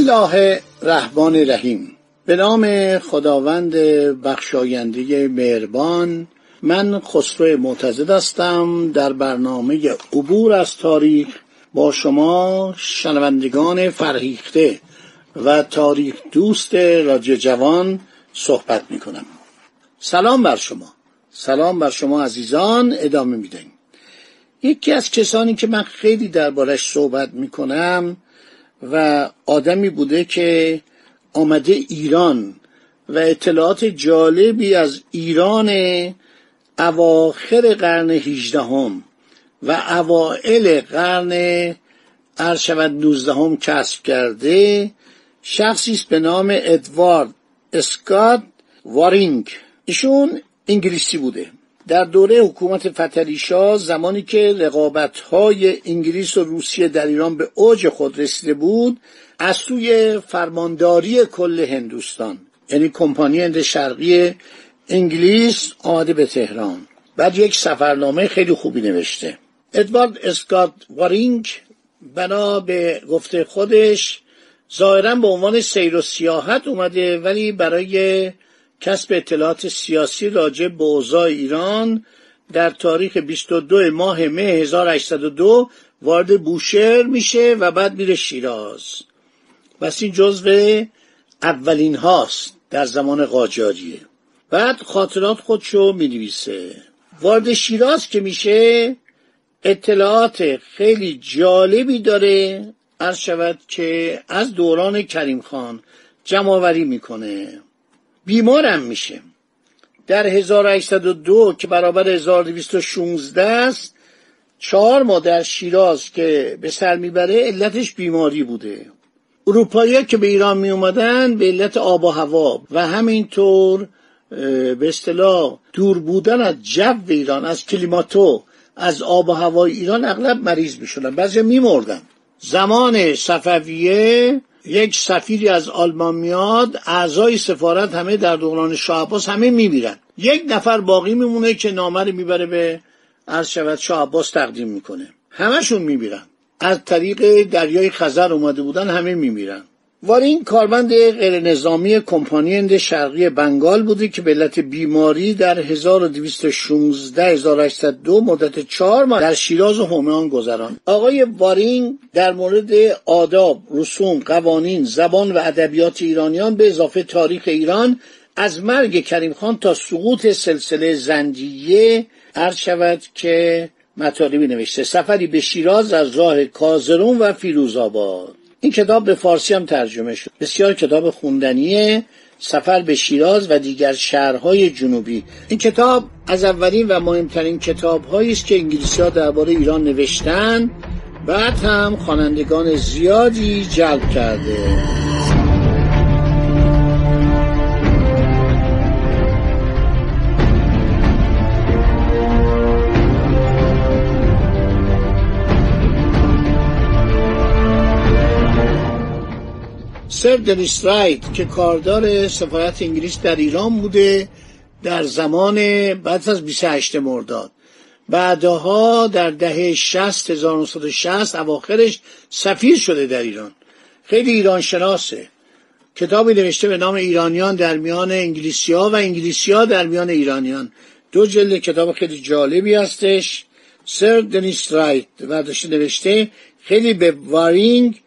الله الرحمن الرحیم به نام خداوند بخشاینده مهربان من خسرو معتزد هستم در برنامه عبور از تاریخ با شما شنوندگان فرهیخته و تاریخ دوست رادیو جوان صحبت می کنم سلام بر شما. سلام بر شما عزیزان ادامه می‌دهیم. یکی از کسانی که من خیلی دربارش صحبت می کنم و آدمی بوده که آمده ایران و اطلاعات جالبی از ایران اواخر قرن هیجدهم و اوائل قرن ارشود نوزدهم کسب کرده شخصی است به نام ادوارد اسکات وارینگ. ایشون انگلیسی بوده. در دوره حکومت فتلیشا زمانی که رقابت های انگلیس و روسیه در ایران به اوج خود رسیده بود از سوی فرمانداری کل هندوستان یعنی کمپانی هند شرقی انگلیس آمده به تهران. بعد یک سفرنامه خیلی خوبی نوشته. ادوارد اسکات وارینگ بنا به گفته خودش ظاهرا به عنوان سیر و سیاحت اومده ولی برای کسب اطلاعات سیاسی راجع به اوضاع ایران در تاریخ 22 ماه مه 1802 وارد بوشهر میشه و بعد میره شیراز. پس این جزو اولین هاست در زمان قاجاریه. بعد خاطرات خودشو می‌نویسه. وارد شیراز که میشه اطلاعات خیلی جالبی داره. عرض شود که از دوران کریم خان جمعآوری می‌کنه. بیمارم میشه. در 1802 که برابر 1216 است چهار ماه در شیراز که به سر می‌بره علتش بیماری بوده. اروپایی که به ایران می اومدن به علت آب و هوا و همینطور به اصطلاح دور بودن از جو ایران از کلیماتو از آب و هوای ایران اغلب مریض می‌شدن. بعضی میمردن. زمان صفویه یک سفیری از آلمان میاد اعضای سفارت همه در دوران شاه عباس همه میمیرن. یک نفر باقی میمونه که نامه رو می‌بره به عرض شود شاه عباس تقدیم می‌کنه. همشون میمیرن. از طریق دریای خزر اومده بودن همه میمیرن. وارین کارمند غیر نظامی کمپانی هند شرقی بنگال بوده که به علت بیماری در 1216 1802 مدت چهار ماه در شیراز و همیان گذران آقای وارین در مورد آداب، رسوم، قوانین، زبان و ادبیات ایرانیان به اضافه تاریخ ایران از مرگ کریم خان تا سقوط سلسله زندیه عرض شود که مطالبی نوشته. سفری به شیراز از راه کازرون و فیروزآباد. این کتاب به فارسی هم ترجمه شد. بسیار کتاب خوندنیه سفر به شیراز و دیگر شهرهای جنوبی. این کتاب از اولین و مهمترین کتاب است که انگلیسی ها درباره ایران نوشتن. بعد هم خوانندگان زیادی جلب کرده. سر دنیس رایت که کاردار سفارت انگلیس در ایران بوده در زمان بعد از 28 مرداد. بعدها در دهه 60 1960 اواخرش سفیر شده در ایران. خیلی ایران شناسه کتابی نوشته به نام ایرانیان در میان انگلیسی ها و انگلیسی ها در میان ایرانیان. دو جلد کتاب خیلی جالبی هستش. سر دنیس رایت و نوشته خیلی به وارینگ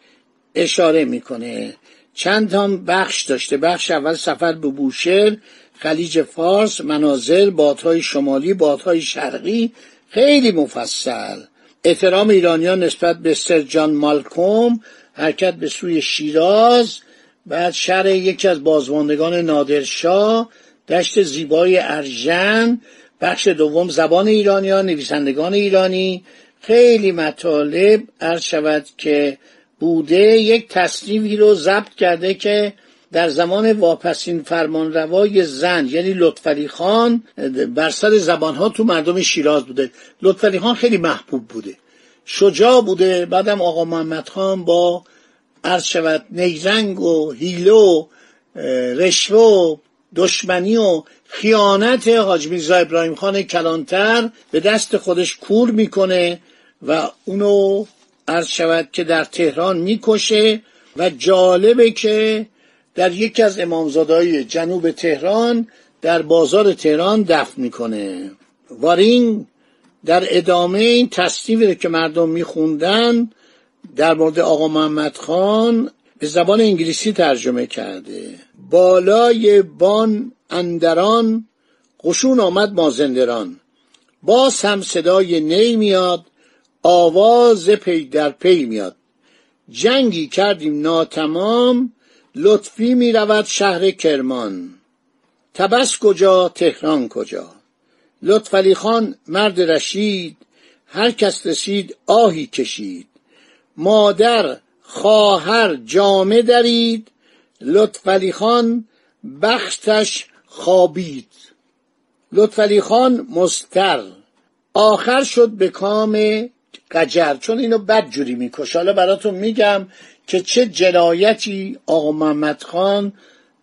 اشاره می‌کنه. چند تا بخش داشته. بخش اول سفر به بوشهر خلیج فارس منازل بادهای شمالی بادهای شرقی. خیلی مفصل. احترام ایرانیان نسبت به سر جان مالکوم حرکت به سوی شیراز. بعد شهر یکی از بازماندگان نادرشاه دشت زیبای ارژن. بخش دوم زبان ایرانیان نویسندگان ایرانی. خیلی مطالب. عرض شود که بوده یک تصنیفی رو ضبط کرده که در زمان واپسین فرمانروای زن یعنی لطفعلی خان بر سر زبانها تو مردم شیراز بوده. لطفعلی خان خیلی محبوب بوده. شجاع بوده. بعدم آقا محمد خان با عرض شود نیرنگ و هیله و رشوه و دشمنی و خیانت حاج میرزا ابراهیم خان کلانتر به دست خودش کور می‌کنه و اونو عرض شود که در تهران می‌کشه و جالبه که در یکی از امامزادهای جنوب تهران در بازار تهران دفن می‌کنه. وارینگ در ادامه این تصنیفی که مردم میخوندن در مورد آقا محمد خان به زبان انگلیسی ترجمه کرده. بالای بان اندران قشون آمد مازندران. باز هم صدای نی میاد آواز پی در پی میاد. جنگی کردیم ناتمام لطفی می رود شهر کرمان. تبس کجا تهران کجا؟ لطفعلی خان مرد رشید هر کس رسید آهی کشید. مادر خواهر جامه درید. لطفعلی خان بختش خوابید. لطفعلی خان مستر آخر شد به کام قجر چون اینو بد جوری میکش. حالا براتون میگم که چه جنایتی آقا محمد خان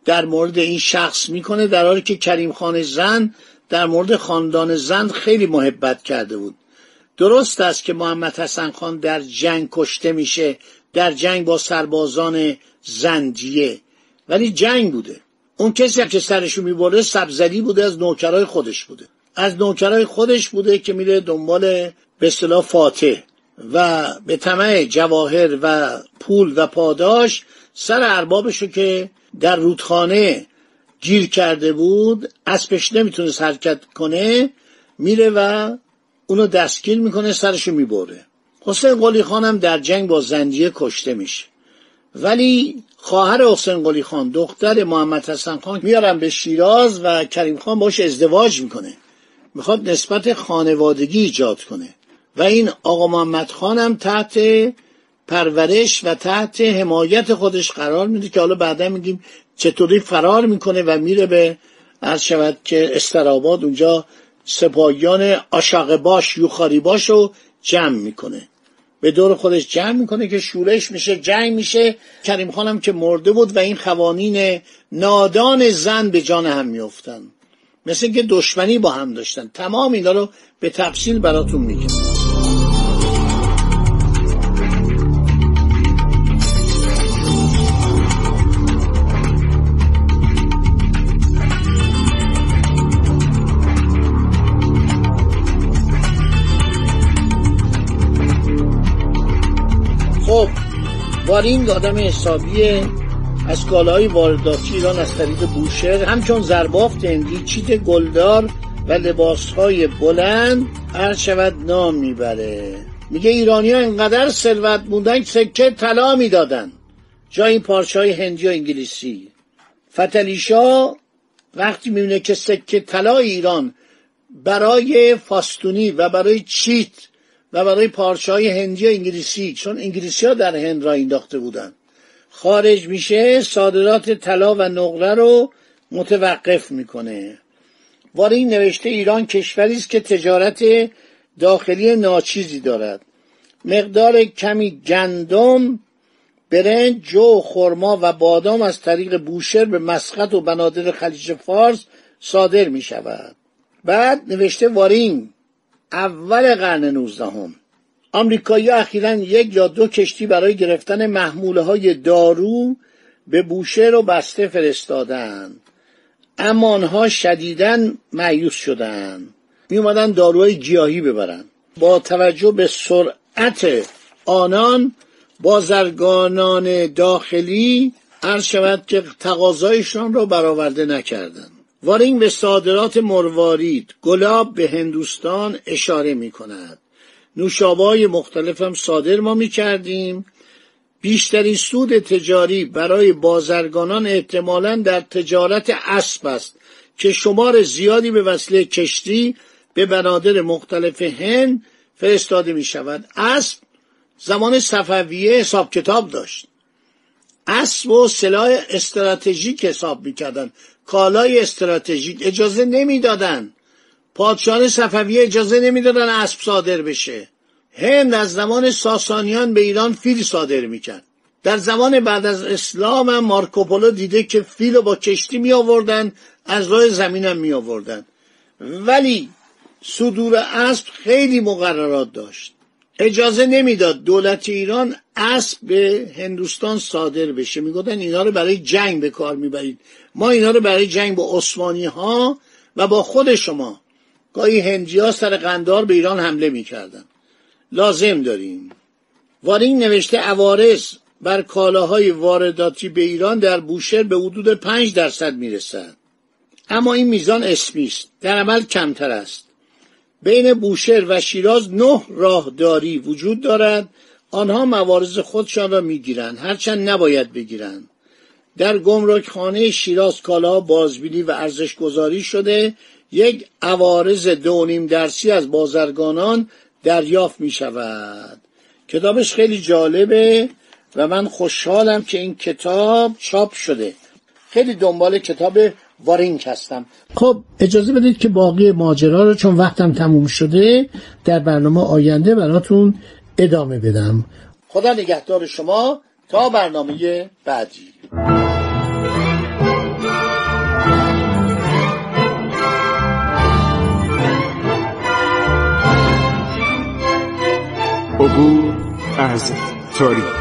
در مورد این شخص می‌کنه در حالی که کریم خان زن در مورد خاندان زن خیلی محبت کرده بود. درست است که محمد حسن خان در جنگ کشته میشه در جنگ با سربازان زندیه. ولی جنگ بوده. اون کسی که سرشو می‌بره سبزلی بوده از نوکرای خودش بوده. از نوکرای خودش بوده که میره دنبال به اصطلاح فاتح و به طمع جواهر و پول و پاداش سر اربابشو که در رودخانه گیر کرده بود اسبش نمی‌تونست حرکت کنه میره و اونو دستگیر می‌کنه سرشو می‌بره. حسین قلی خانم در جنگ با زنجیه کشته میشه. ولی خواهر حسین قلی خان دختر محمد حسن خان میارن به شیراز و کریم خان باش ازدواج می‌کنه. می‌خواد نسبت خانوادگی ایجاد کنه. و این آقا محمد خانم تحت پرورش و تحت حمایت خودش قرار میده که حالا بعدا میگیم چطوری فرار می‌کنه و میره به عرض شود که استراباد اونجا سپاهیان آشاق باش یوخاری باش رو جمع می‌کنه. به دور خودش جمع می‌کنه که شورش میشه جنگ میشه. کریم خانم که مرده بود و این قوانین نادان زن به جان هم میفتن مثل که دشمنی با هم داشتن. تمام اینا رو به تفصیل براتون میگم. وارینگ آدم حسابیه از کالاهای وارداتی ایران از طریق بوشهر همچون زربافت هندی چیت گلدار و لباسهای بلند هر شود نام می‌بره. میگه ایرانی ها اینقدر ثروت بودن سکه طلا می‌دادن. جای این پارچه هندی و انگلیسی. فتلیشا وقتی می‌بینه که سکه طلا ایران برای فاستونی و برای چیت و برای پارچه هندی و انگلیسی چون انگلیسی ها در هند را انداخته بودن. خارج میشه صادرات طلا و نقره رو متوقف می‌کنه. وارین نوشته ایران کشوری است که تجارت داخلی ناچیزی دارد. مقدار کمی گندم برنج جو خرما و بادام از طریق بوشهر به مسقط و بنادر خلیج فارس صادر می شود بعد نوشته وارین. اول قرن نوزدهم. آمریکایی اخیرا یک یا دو کشتی برای گرفتن محموله های دارو به بوشهر و بسته فرستادند. اما آنها شدیدن معیوس شدند. می اومدن داروهای گیاهی ببرن با توجه به سرعت آنان بازرگانان داخلی عرض شود که تقاضایشان را برآورده نکردند. وارینگ به صادرات مروارید گلاب به هندوستان اشاره می کند نوشابه مختلف هم صادر ما می کردیم بیشترین سود تجاری برای بازرگانان احتمالا در تجارت اسب است که شمار زیادی به وسیله کشتی به بنادر مختلف هند فرستاده می شود اسب زمان صفویه حساب کتاب داشت. اسب و سلاح استراتژیک حساب می‌کردن کالای استراتژیک اجازه نمی‌دادن. پادشاهان صفویه اجازه نمی‌دادن اسب صادر بشه. هند از زمان ساسانیان به ایران فیل صادر می‌کرد. در زمان بعد از اسلام هم مارکوپولو دیده که فیل با کشتی می آوردن از راه زمین هم می آوردن ولی صدور اسب خیلی مقررات داشت. اجازه نمی‌داد دولت ایران اسب به هندوستان صادر بشه. می‌گفتن اینا رو برای جنگ به کار می‌برید. ما اینا رو برای جنگ با عثمانی ها و با خود شما. گاهی هندی ها سر قندار به ایران حمله می‌کردن. لازم داریم. وارینگ نوشته عوارض بر کالاهای وارداتی به ایران در بوشهر به حدود 5 درصد می‌رسد. اما این میزان اسمی است. در عمل کمتر است. بین بوشهر و شیراز نه راهداری وجود دارد. آنها موارز خودشان را می‌گیرند. هرچند نباید بگیرند. در گمرکخانه شیراز کالا بازبینی و ارزش گذاری شده. یک عوارض دو نیم درسی از بازرگانان دریافت می شود کتابش خیلی جالبه و من خوشحالم که این کتاب چاپ شده. خیلی دنبال کتاب وارینگ هستم. خب اجازه بدید که باقی ماجرا رو چون وقتم تموم شده در برنامه آینده براتون ادامه بدم. خدا نگهدار شما تا برنامه بعدی. عبور از تاریخ.